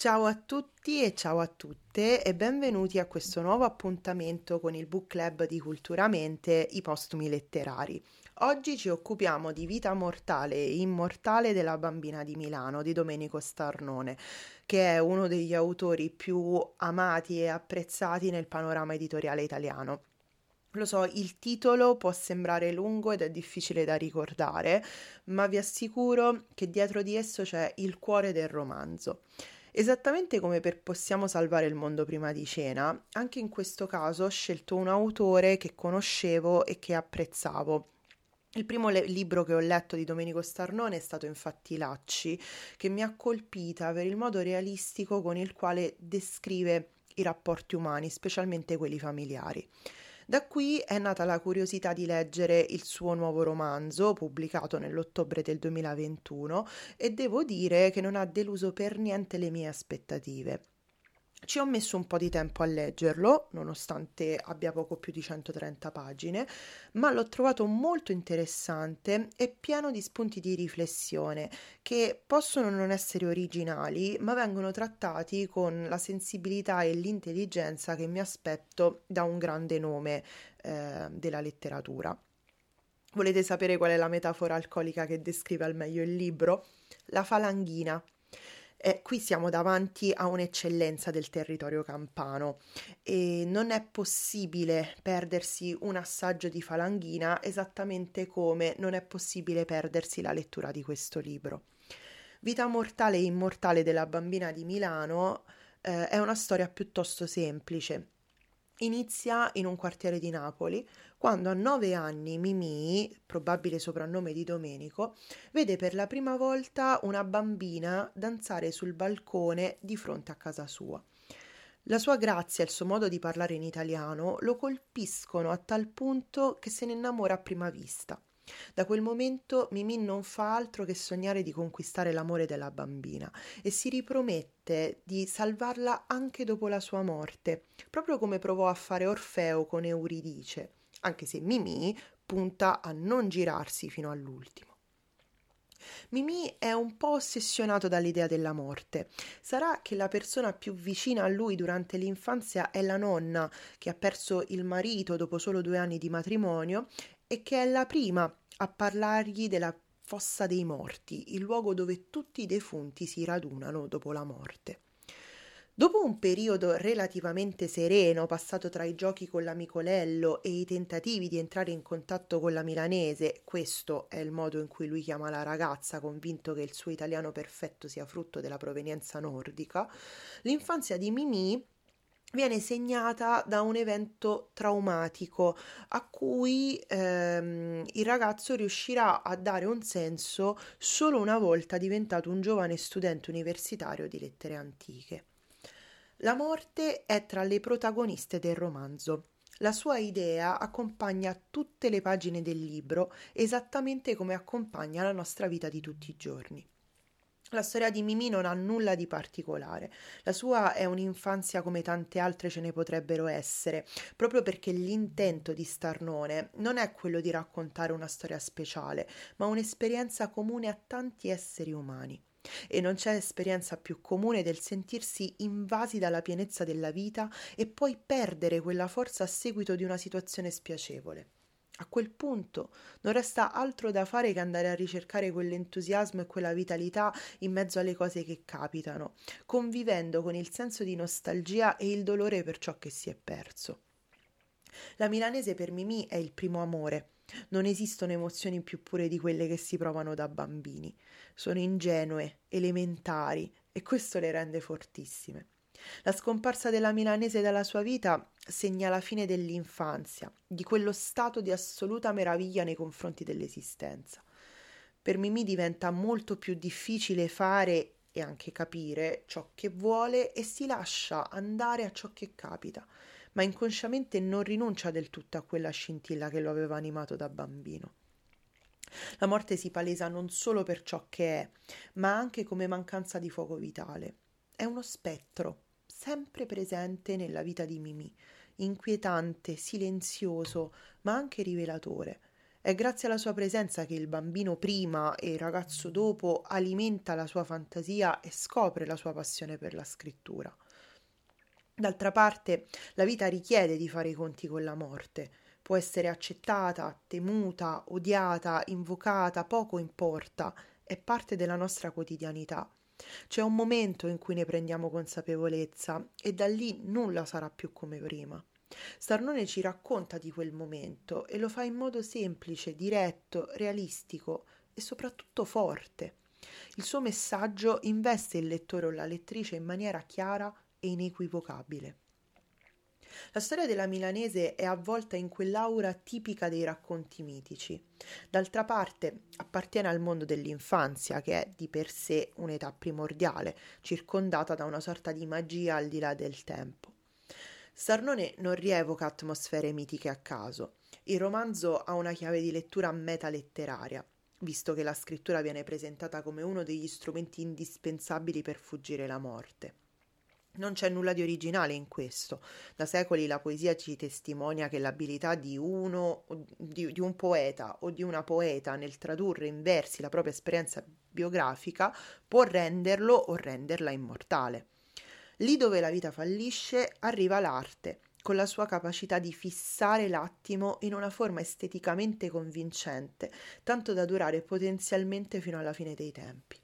Ciao a tutti e ciao a tutte e benvenuti a questo nuovo appuntamento con il book club di Culturamente, i postumi letterari. Oggi ci occupiamo di Vita mortale e immortale della bambina di Milano di Domenico Starnone, che è uno degli autori più amati e apprezzati nel panorama editoriale italiano. Lo so, il titolo può sembrare lungo ed è difficile da ricordare, ma vi assicuro che dietro di esso c'è il cuore del romanzo. Esattamente come per Possiamo salvare il mondo prima di cena, anche in questo caso ho scelto un autore che conoscevo e che apprezzavo. Il primo le- libro che ho letto di Domenico Starnone è stato infatti Lacci, che mi ha colpita per il modo realistico con il quale descrive i rapporti umani, specialmente quelli familiari. Da qui è nata la curiosità di leggere il suo nuovo romanzo, pubblicato nell'ottobre del 2021, e devo dire che non ha deluso per niente le mie aspettative. Ci ho messo un po' di tempo a leggerlo, nonostante abbia poco più di 130 pagine, ma l'ho trovato molto interessante e pieno di spunti di riflessione che possono non essere originali, ma vengono trattati con la sensibilità e l'intelligenza che mi aspetto da un grande nome eh, della letteratura. Volete sapere qual è la metafora alcolica che descrive al meglio il libro? La falanghina. Eh, qui siamo davanti a un'eccellenza del territorio campano e non è possibile perdersi un assaggio di falanghina esattamente come non è possibile perdersi la lettura di questo libro. Vita mortale e immortale della bambina di Milano eh, è una storia piuttosto semplice. Inizia in un quartiere di Napoli, quando a nove anni Mimì, probabile soprannome di Domenico, vede per la prima volta una bambina danzare sul balcone di fronte a casa sua. La sua grazia e il suo modo di parlare in italiano lo colpiscono a tal punto che se ne innamora a prima vista. Da quel momento Mimì non fa altro che sognare di conquistare l'amore della bambina e si ripromette di salvarla anche dopo la sua morte, proprio come provò a fare Orfeo con Euridice anche se Mimì punta a non girarsi fino all'ultimo. Mimì è un po' ossessionato dall'idea della morte. Sarà che la persona più vicina a lui durante l'infanzia è la nonna, che ha perso il marito dopo solo due anni di matrimonio e che è la prima a parlargli della fossa dei morti, il luogo dove tutti i defunti si radunano dopo la morte. Dopo un periodo relativamente sereno passato tra i giochi con l'amico Lello e i tentativi di entrare in contatto con la milanese, questo è il modo in cui lui chiama la ragazza, convinto che il suo italiano perfetto sia frutto della provenienza nordica, l'infanzia di Mimì viene segnata da un evento traumatico a cui ehm, il ragazzo riuscirà a dare un senso solo una volta diventato un giovane studente universitario di lettere antiche. La morte è tra le protagoniste del romanzo. La sua idea accompagna tutte le pagine del libro esattamente come accompagna la nostra vita di tutti i giorni. La storia di Mimì non ha nulla di particolare. La sua è un'infanzia come tante altre ce ne potrebbero essere, proprio perché l'intento di Starnone non è quello di raccontare una storia speciale, ma un'esperienza comune a tanti esseri umani. E non c'è esperienza più comune del sentirsi invasi dalla pienezza della vita e poi perdere quella forza a seguito di una situazione spiacevole. A quel punto non resta altro da fare che andare a ricercare quell'entusiasmo e quella vitalità in mezzo alle cose che capitano, convivendo con il senso di nostalgia e il dolore per ciò che si è perso. La milanese per Mimì è il primo amore, non esistono emozioni più pure di quelle che si provano da bambini. Sono ingenue, elementari e questo le rende fortissime. La scomparsa della milanese dalla sua vita segna la fine dell'infanzia, di quello stato di assoluta meraviglia nei confronti dell'esistenza. Per Mimì diventa molto più difficile fare e anche capire ciò che vuole e si lascia andare a ciò che capita ma inconsciamente non rinuncia del tutto a quella scintilla che lo aveva animato da bambino. La morte si palesa non solo per ciò che è, ma anche come mancanza di fuoco vitale. È uno spettro, sempre presente nella vita di Mimì, inquietante, silenzioso, ma anche rivelatore. È grazie alla sua presenza che il bambino prima e il ragazzo dopo alimenta la sua fantasia e scopre la sua passione per la scrittura. D'altra parte, la vita richiede di fare i conti con la morte. Può essere accettata, temuta, odiata, invocata, poco importa, è parte della nostra quotidianità. C'è un momento in cui ne prendiamo consapevolezza e da lì nulla sarà più come prima. Starnone ci racconta di quel momento e lo fa in modo semplice, diretto, realistico e soprattutto forte. Il suo messaggio investe il lettore o la lettrice in maniera chiara e inequivocabile. La storia della milanese è avvolta in quell'aura tipica dei racconti mitici. D'altra parte appartiene al mondo dell'infanzia, che è di per sé un'età primordiale, circondata da una sorta di magia al di là del tempo. Sarnone non rievoca atmosfere mitiche a caso. Il romanzo ha una chiave di lettura metaletteraria, visto che la scrittura viene presentata come uno degli strumenti indispensabili per fuggire la morte. Non c'è nulla di originale in questo. Da secoli la poesia ci testimonia che l'abilità di uno, di, di, un poeta o di una poeta nel tradurre in versi la propria esperienza biografica può renderlo o renderla immortale. Lì dove la vita fallisce arriva l'arte, con la sua capacità di fissare l'attimo in una forma esteticamente convincente, tanto da durare potenzialmente fino alla fine dei tempi.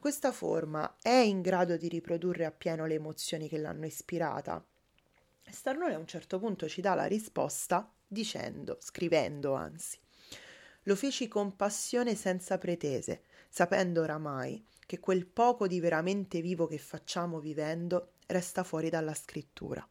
Questa forma è in grado di riprodurre appieno le emozioni che l'hanno ispirata? Starnone a un certo punto ci dà la risposta dicendo, scrivendo anzi. Lo feci con passione senza pretese, sapendo oramai che quel poco di veramente vivo che facciamo vivendo resta fuori dalla scrittura.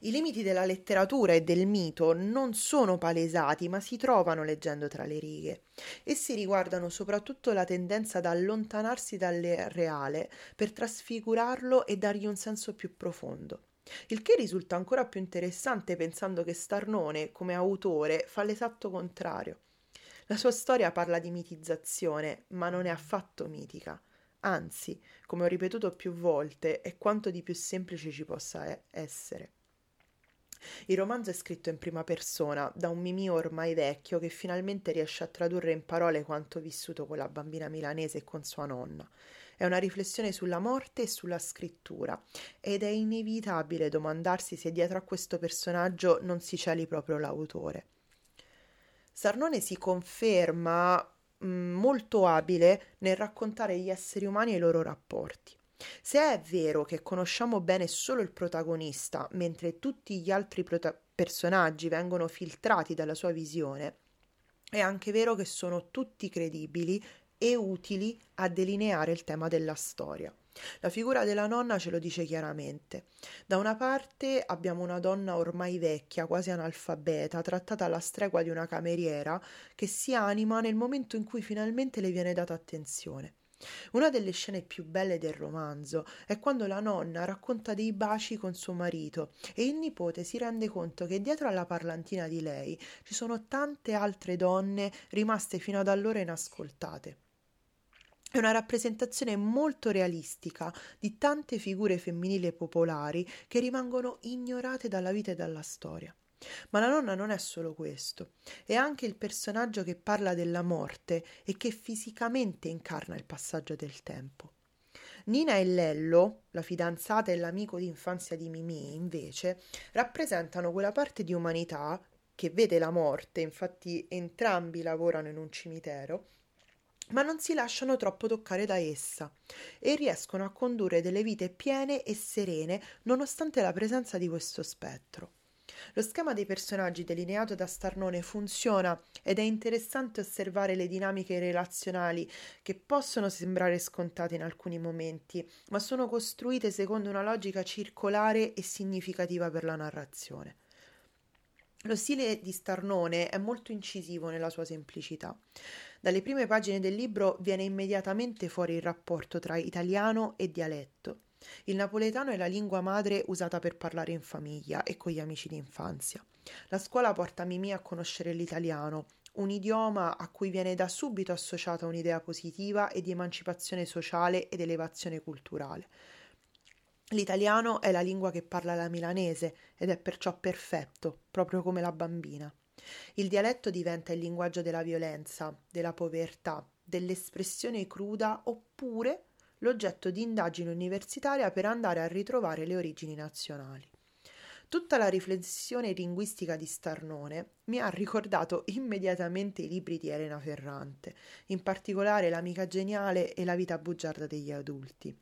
I limiti della letteratura e del mito non sono palesati, ma si trovano leggendo tra le righe. Essi riguardano soprattutto la tendenza ad allontanarsi dal reale per trasfigurarlo e dargli un senso più profondo. Il che risulta ancora più interessante pensando che Starnone, come autore, fa l'esatto contrario. La sua storia parla di mitizzazione, ma non è affatto mitica. Anzi, come ho ripetuto più volte, è quanto di più semplice ci possa essere. Il romanzo è scritto in prima persona da un Mimì ormai vecchio che finalmente riesce a tradurre in parole quanto vissuto con la bambina milanese e con sua nonna. È una riflessione sulla morte e sulla scrittura ed è inevitabile domandarsi se dietro a questo personaggio non si celi proprio l'autore. Sarnone si conferma mm, molto abile nel raccontare gli esseri umani e i loro rapporti. Se è vero che conosciamo bene solo il protagonista, mentre tutti gli altri prota- personaggi vengono filtrati dalla sua visione, è anche vero che sono tutti credibili e utili a delineare il tema della storia. La figura della nonna ce lo dice chiaramente. Da una parte abbiamo una donna ormai vecchia, quasi analfabeta, trattata alla stregua di una cameriera, che si anima nel momento in cui finalmente le viene data attenzione. Una delle scene più belle del romanzo è quando la nonna racconta dei baci con suo marito e il nipote si rende conto che dietro alla parlantina di lei ci sono tante altre donne rimaste fino ad allora inascoltate. È una rappresentazione molto realistica di tante figure femminili popolari che rimangono ignorate dalla vita e dalla storia. Ma la nonna non è solo questo, è anche il personaggio che parla della morte e che fisicamente incarna il passaggio del tempo. Nina e Lello, la fidanzata e l'amico d'infanzia di Mimì, invece, rappresentano quella parte di umanità che vede la morte, infatti entrambi lavorano in un cimitero, ma non si lasciano troppo toccare da essa e riescono a condurre delle vite piene e serene nonostante la presenza di questo spettro. Lo schema dei personaggi delineato da Starnone funziona ed è interessante osservare le dinamiche relazionali che possono sembrare scontate in alcuni momenti, ma sono costruite secondo una logica circolare e significativa per la narrazione. Lo stile di Starnone è molto incisivo nella sua semplicità. Dalle prime pagine del libro viene immediatamente fuori il rapporto tra italiano e dialetto. Il napoletano è la lingua madre usata per parlare in famiglia e con gli amici d'infanzia. La scuola porta Mimì a conoscere l'italiano, un idioma a cui viene da subito associata un'idea positiva e di emancipazione sociale ed elevazione culturale. L'italiano è la lingua che parla la milanese ed è perciò perfetto, proprio come la bambina. Il dialetto diventa il linguaggio della violenza, della povertà, dell'espressione cruda oppure l'oggetto di indagine universitaria per andare a ritrovare le origini nazionali. Tutta la riflessione linguistica di Starnone mi ha ricordato immediatamente i libri di Elena Ferrante, in particolare L'amica geniale e La vita bugiarda degli adulti.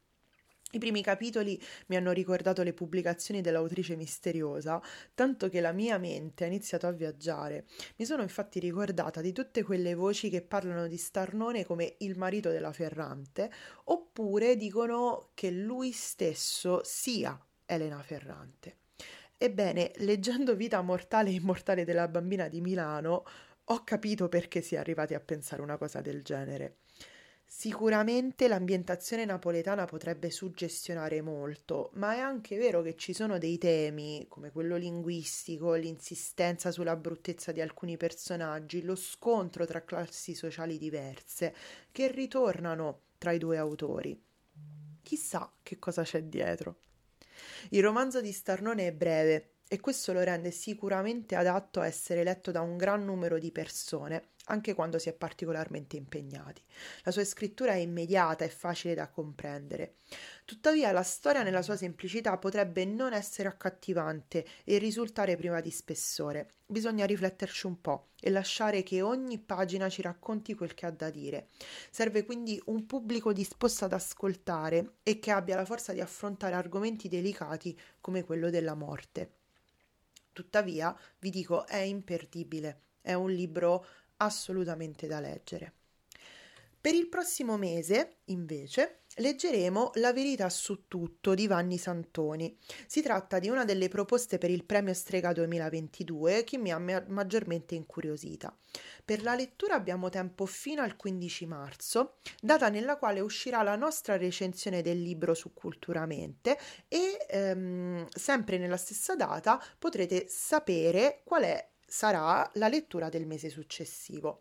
I primi capitoli mi hanno ricordato le pubblicazioni dell'autrice misteriosa, tanto che la mia mente ha iniziato a viaggiare. Mi sono infatti ricordata di tutte quelle voci che parlano di Starnone come il marito della Ferrante, oppure dicono che lui stesso sia Elena Ferrante. Ebbene, leggendo Vita mortale e immortale della bambina di Milano, ho capito perché si è arrivati a pensare una cosa del genere. Sicuramente l'ambientazione napoletana potrebbe suggestionare molto, ma è anche vero che ci sono dei temi, come quello linguistico, l'insistenza sulla bruttezza di alcuni personaggi, lo scontro tra classi sociali diverse, che ritornano tra i due autori. Chissà che cosa c'è dietro. Il romanzo di Starnone è breve e questo lo rende sicuramente adatto a essere letto da un gran numero di persone, anche quando si è particolarmente impegnati. La sua scrittura è immediata e facile da comprendere. Tuttavia la storia nella sua semplicità potrebbe non essere accattivante e risultare priva di spessore. Bisogna rifletterci un po' e lasciare che ogni pagina ci racconti quel che ha da dire. Serve quindi un pubblico disposto ad ascoltare e che abbia la forza di affrontare argomenti delicati come quello della morte. Tuttavia, vi dico, è imperdibile. È un libro assolutamente da leggere. Per il prossimo mese, invece, leggeremo La verità su tutto di Vanni Santoni. Si tratta di una delle proposte per il premio Strega 2022 che mi ha maggiormente incuriosita. Per la lettura abbiamo tempo fino al 15 marzo, data nella quale uscirà la nostra recensione del libro su Culturamente e ehm, sempre nella stessa data potrete sapere qual è, sarà la lettura del mese successivo.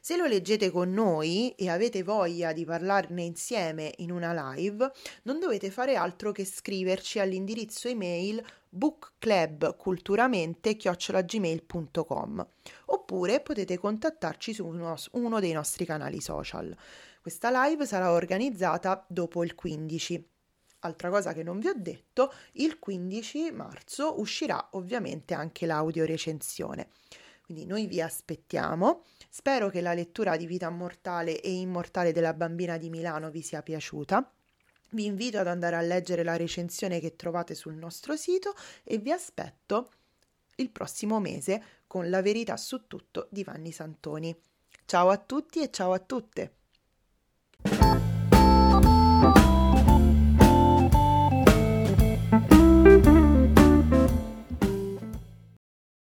Se lo leggete con noi e avete voglia di parlarne insieme in una live, non dovete fare altro che scriverci all'indirizzo email bookclubculturamente-gmail.com oppure potete contattarci su uno, uno dei nostri canali social. Questa live sarà organizzata dopo il 15. Altra cosa che non vi ho detto, il 15 marzo uscirà ovviamente anche l'audio recensione. Quindi noi vi aspettiamo. Spero che la lettura di Vita mortale e immortale della bambina di Milano vi sia piaciuta. Vi invito ad andare a leggere la recensione che trovate sul nostro sito e vi aspetto il prossimo mese con La verità su tutto di Vanni Santoni. Ciao a tutti e ciao a tutte!